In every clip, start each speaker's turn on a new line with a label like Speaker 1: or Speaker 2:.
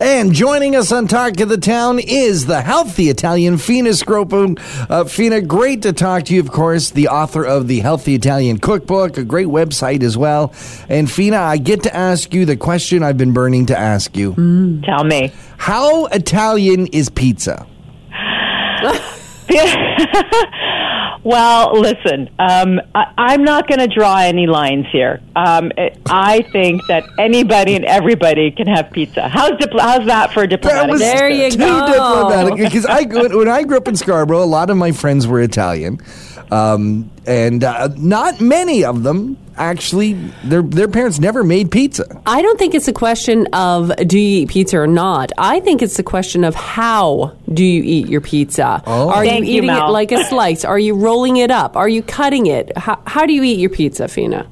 Speaker 1: And joining us on Talk of the Town is the healthy Italian Fina Scroppo. Uh, Fina, great to talk to you, of course, the author of the Healthy Italian Cookbook, a great website as well. And Fina, I get to ask you the question I've been burning to ask you.
Speaker 2: Mm. Tell me.
Speaker 1: How Italian is pizza?
Speaker 2: well, listen, um, I, am not going to draw any lines here. Um, it, I think that anybody and everybody can have pizza. How's, dipl- how's that for a diplomatic?
Speaker 3: That there you
Speaker 1: too
Speaker 3: go.
Speaker 1: diplomatic because I when I grew up in Scarborough, a lot of my friends were Italian, um, and uh, not many of them actually their their parents never made pizza.
Speaker 3: I don't think it's a question of do you eat pizza or not. I think it's a question of how do you eat your pizza.
Speaker 1: Oh.
Speaker 3: Are
Speaker 2: Thank
Speaker 3: you
Speaker 2: you,
Speaker 3: eating
Speaker 2: Mel.
Speaker 3: it like a slice? Are you rolling it up? Are you cutting it? How, how do you eat your pizza, Fina?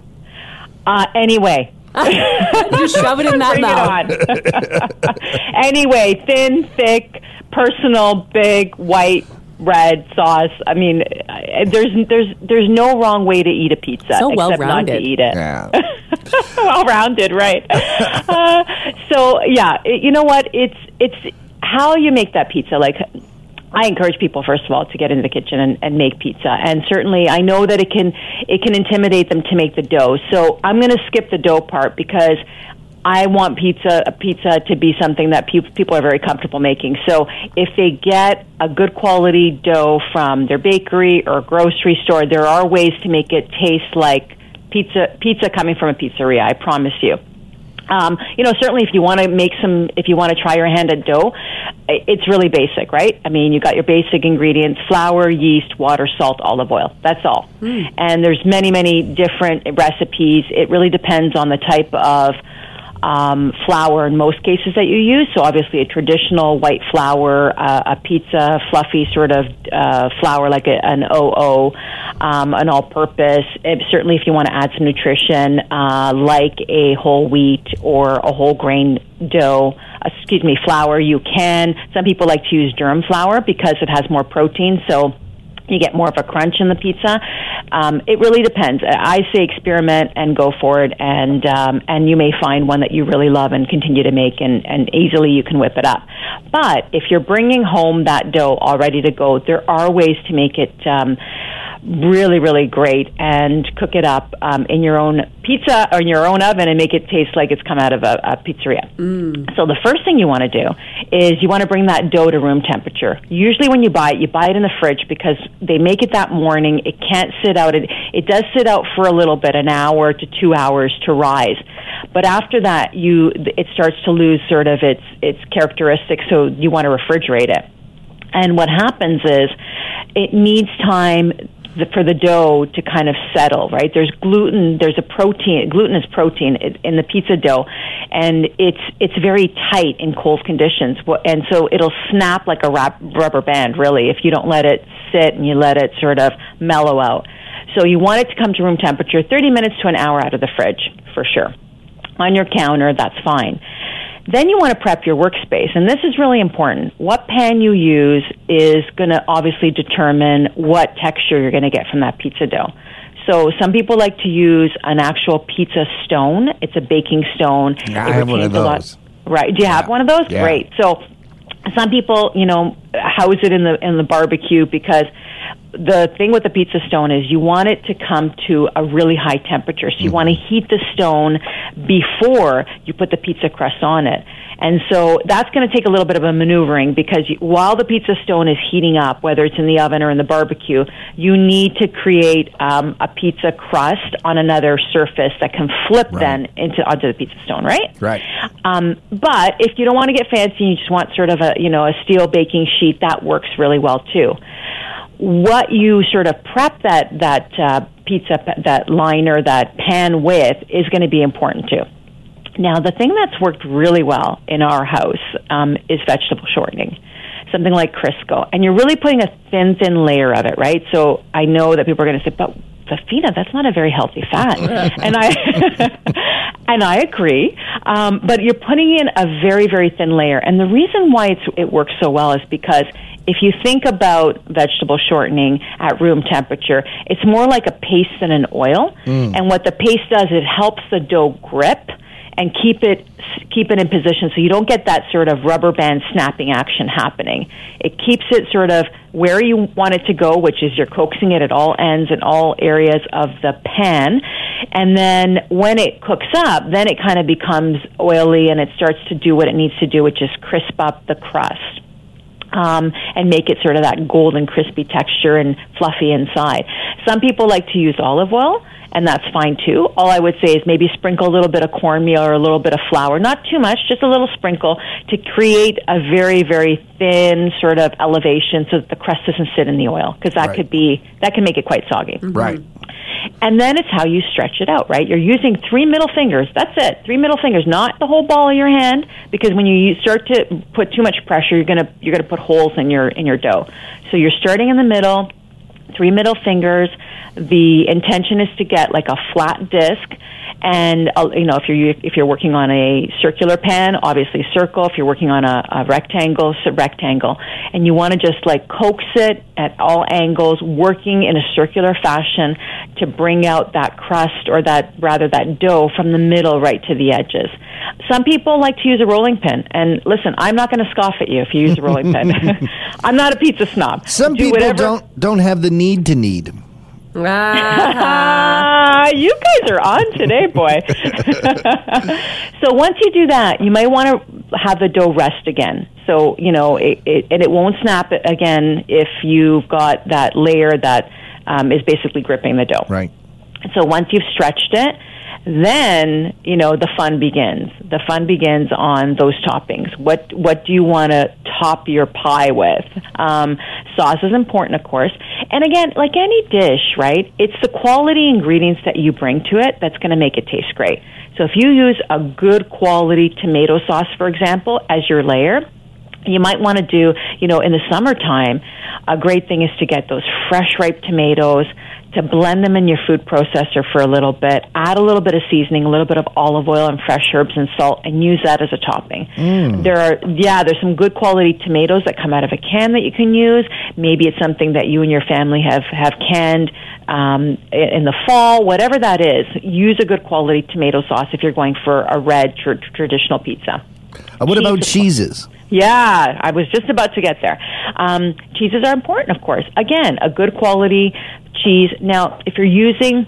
Speaker 2: Uh, anyway.
Speaker 3: you shove it in that
Speaker 2: Bring
Speaker 3: mouth.
Speaker 2: it on. anyway, thin, thick, personal, big, white, red sauce. I mean, uh, there's there's there's no wrong way to eat a pizza
Speaker 3: So
Speaker 2: except not to
Speaker 3: well-rounded.
Speaker 2: eat it.
Speaker 1: Yeah.
Speaker 2: well rounded, right? uh, so yeah, it, you know what? It's it's how you make that pizza. Like I encourage people first of all to get into the kitchen and, and make pizza. And certainly, I know that it can it can intimidate them to make the dough. So I'm going to skip the dough part because. I want pizza pizza to be something that pe- people are very comfortable making. So if they get a good quality dough from their bakery or grocery store, there are ways to make it taste like pizza pizza coming from a pizzeria. I promise you. Um, you know, certainly if you want to make some, if you want to try your hand at dough, it's really basic, right? I mean, you got your basic ingredients: flour, yeast, water, salt, olive oil. That's all. And there's many, many different recipes. It really depends on the type of um, flour in most cases that you use. So obviously a traditional white flour, uh, a pizza fluffy sort of uh, flour like a, an OO, um, an all-purpose. It, certainly, if you want to add some nutrition, uh, like a whole wheat or a whole grain dough. Excuse me, flour. You can. Some people like to use durum flour because it has more protein. So you get more of a crunch in the pizza. Um, it really depends. I say experiment and go for it, and um, and you may find one that you really love and continue to make, and, and easily you can whip it up. But if you're bringing home that dough all ready to go, there are ways to make it. Um, really, really great and cook it up um, in your own pizza or in your own oven and make it taste like it's come out of a, a pizzeria. So the first thing you want to do is you want to bring that dough to room temperature. Usually when you buy it, you buy it in the fridge because they make it that morning. It can't sit out. It, it does sit out for a little bit, an hour to two hours to rise. But after that, you it starts to lose sort of its its characteristics. So you want to refrigerate it. And what happens is it needs time the, for the dough to kind of settle, right? There's gluten, there's a protein, gluten is protein in- the pizza dough, and it's it's very tight in cold conditions, and so it'll snap like a rub- rubber band, really, if you don't let it sit and you let it sort of mellow out. So you want it to come to room temperature, 30 minutes to an hour out of the fridge, for sure. On your counter, that's fine. Then you want to prep your workspace, and this is really important. What pan you use is going to obviously determine what texture you're going to get from that pizza dough. So some people like to use an actual pizza stone. It's a baking stone.
Speaker 1: Yeah, I have one of those.
Speaker 2: Right? Do you have one of those?
Speaker 1: Yeah.
Speaker 2: Great. So some people, you know, house it in the in the barbecue because the thing with the pizza stone is you want it to come to a really high temperature. So you want to heat the stone before you put the pizza crust on it. And so that's going to take a little bit of a maneuvering because while the pizza stone is heating up, whether it's in the oven or in the barbecue, you need to create um, a pizza crust on another surface that can flip then into onto the pizza stone, right?
Speaker 1: Right.
Speaker 2: Um, but if you don't want to get fancy, and you just want sort of a you know a steel baking sheet that works really well too. What you sort of prep that that uh, pizza that liner that pan with is going to be important too. Now, the thing that's worked really well in our house um, is vegetable shortening, something like Crisco, and you're really putting a thin, thin layer of it, right? So I know that people are going to say, "But Fafita, that's not a very healthy fat," and I and I agree. Um, but you're putting in a very, very thin layer, and the reason why it's, it works so well is because if you think about vegetable shortening at room temperature, it's more like a paste than an oil. Mm. And what the paste does, it helps the dough grip and keep it keep it in position so you don't get that sort of rubber band snapping action happening. It keeps it sort of where you want it to go, which is you're coaxing it at all ends and all areas of the pan. And then when it cooks up, then it kind of becomes oily and it starts to do what it needs to do, which is crisp up the crust. Um, and make it sort of that golden crispy texture and fluffy inside. Some people like to use olive oil and that's fine too. All I would say is maybe sprinkle a little bit of cornmeal or a little bit of flour, not too much, just a little sprinkle to create a very, very thin sort of elevation so that the crust doesn't sit in the oil because that
Speaker 1: Right.
Speaker 2: could be, that can make it quite soggy.
Speaker 1: Right.
Speaker 2: And then it's how you stretch it out, right? You're using three middle fingers. That's it. Three middle fingers, not the whole ball of your hand, because when you start to put too much pressure, you're gonna you're gonna put holes in your in your dough. So you're starting in the middle, three middle fingers. The intention is to get like a flat disc, and uh, you know if you're if you're working on a circular pan, obviously circle. If you're working on a, a rectangle, so rectangle, and you want to just like coax it at all angles, working in a circular fashion to bring out that crust or that rather that dough from the middle right to the edges. Some people like to use a rolling pin, and listen, I'm not going to scoff at you if you use a rolling pin. I'm not a pizza snob.
Speaker 1: Some
Speaker 2: Do
Speaker 1: people
Speaker 2: whatever-
Speaker 1: don't don't have the need to need.
Speaker 3: Ah.
Speaker 2: You guys are on today, boy. so once you do that, you might want to have the dough rest again. So you know, it, it, and it won't snap it again if you've got that layer that um, is basically gripping the dough.
Speaker 1: Right.
Speaker 2: So once you've stretched it, then you know the fun begins. The fun begins on those toppings. What what do you want to top your pie with? Um, sauce is important, of course. And again, like any dish, right? It's the quality ingredients that you bring to it that's going to make it taste great. So if you use a good quality tomato sauce, for example, as your layer, you might want to do, you know, in the summertime, a great thing is to get those fresh ripe tomatoes, to blend them in your food processor for a little bit, add a little bit of seasoning, a little bit of olive oil and fresh herbs and salt, and use that as a topping. There are, yeah, there's some good quality tomatoes that come out of a can that you can use. Maybe it's something that you and your family have, have canned um, in the fall, whatever that is. Use a good quality tomato sauce if you're going for a red tr- traditional pizza.
Speaker 1: Uh, what about
Speaker 2: Cheese.
Speaker 1: cheeses?
Speaker 2: Yeah, I was just about to get there. Um, cheeses are important, of course. Again, a good quality cheese. Now, if you're using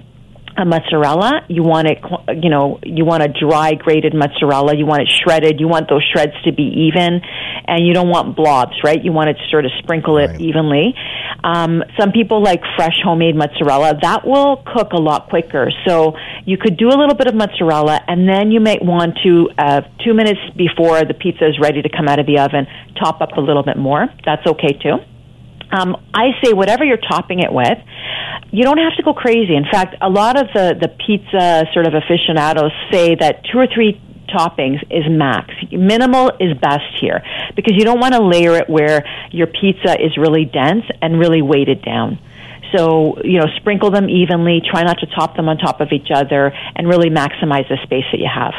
Speaker 2: a mozzarella, you want it, you know, you want a dry grated mozzarella. You want it shredded. You want those shreds to be even, and you don't want blobs, right? You want to sort of sprinkle it
Speaker 1: Right.
Speaker 2: evenly. Um, some people like fresh homemade mozzarella. That will cook a lot quicker. So you could do a little bit of mozzarella, and then you might want to uh, two minutes before the pizza is ready to come out of the oven, top up a little bit more. That's okay too. Um, I say whatever you're topping it with, you don't have to go crazy. In fact, a lot of the the pizza sort of aficionados say that two or three toppings is max. Minimal is best here because you don't want to layer it where your pizza is really dense and really weighted down. So, you know, sprinkle them evenly, try not to top them on top of each other, and really maximize the space that you have.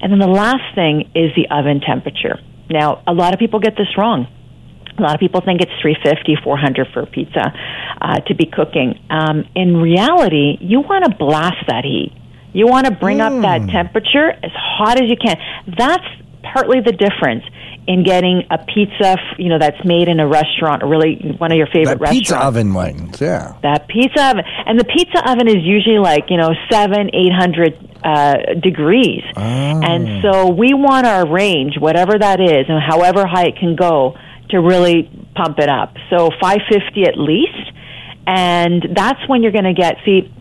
Speaker 2: And then the last thing is the oven temperature. Now, a lot of people get this wrong. A lot of people think it's 350, 400 for a pizza uh, to be cooking. Um, in reality, you want to blast that heat. You want to bring up that temperature as hot as you can. That's partly the difference in getting a pizza, f- you know, that's made in a restaurant, or really one of your favorite
Speaker 1: That pizza oven ones, yeah.
Speaker 2: That pizza oven, and the pizza oven is usually like you know seven, eight hundred uh, degrees, and so we want our range, whatever that is, and however high it can go, to really pump it up. So five fifty at least, and that's when you're going to get see.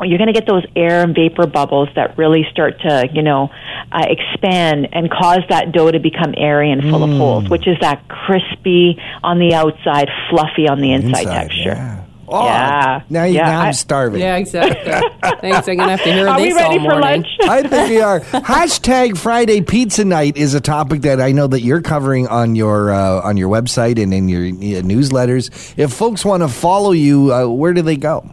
Speaker 2: You're going to get those air and vapor bubbles that really start to, you know, uh, expand and cause that dough to become airy and full of holes, which is that crispy on the outside, fluffy on the inside, texture.
Speaker 1: Yeah. Oh,
Speaker 2: Yeah.
Speaker 1: Now, you,
Speaker 2: Yeah,
Speaker 1: now I'm starving.
Speaker 3: Yeah, exactly. Thanks. I'm gonna have to hear
Speaker 2: Are
Speaker 3: this
Speaker 2: we ready
Speaker 3: all
Speaker 2: for lunch?
Speaker 1: I think we are. Hashtag Friday Pizza Night is a topic that I know that you're covering on your uh, on your website and in your uh, newsletters. If folks want to follow you, uh, where do they go?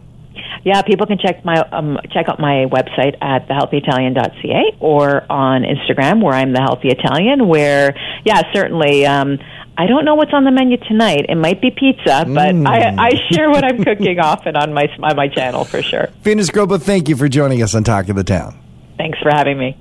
Speaker 2: Yeah, people can check my um, check out my website at thehealthyitalian.ca or on Instagram where I'm the healthy Italian. Where yeah, certainly. Um, I don't know what's on the menu tonight. It might be pizza, but I, mm. I share what I'm cooking often on my on my channel for sure.
Speaker 1: Fina Scroppo, thank you for joining us on Talk of the Town.
Speaker 2: Thanks for having me.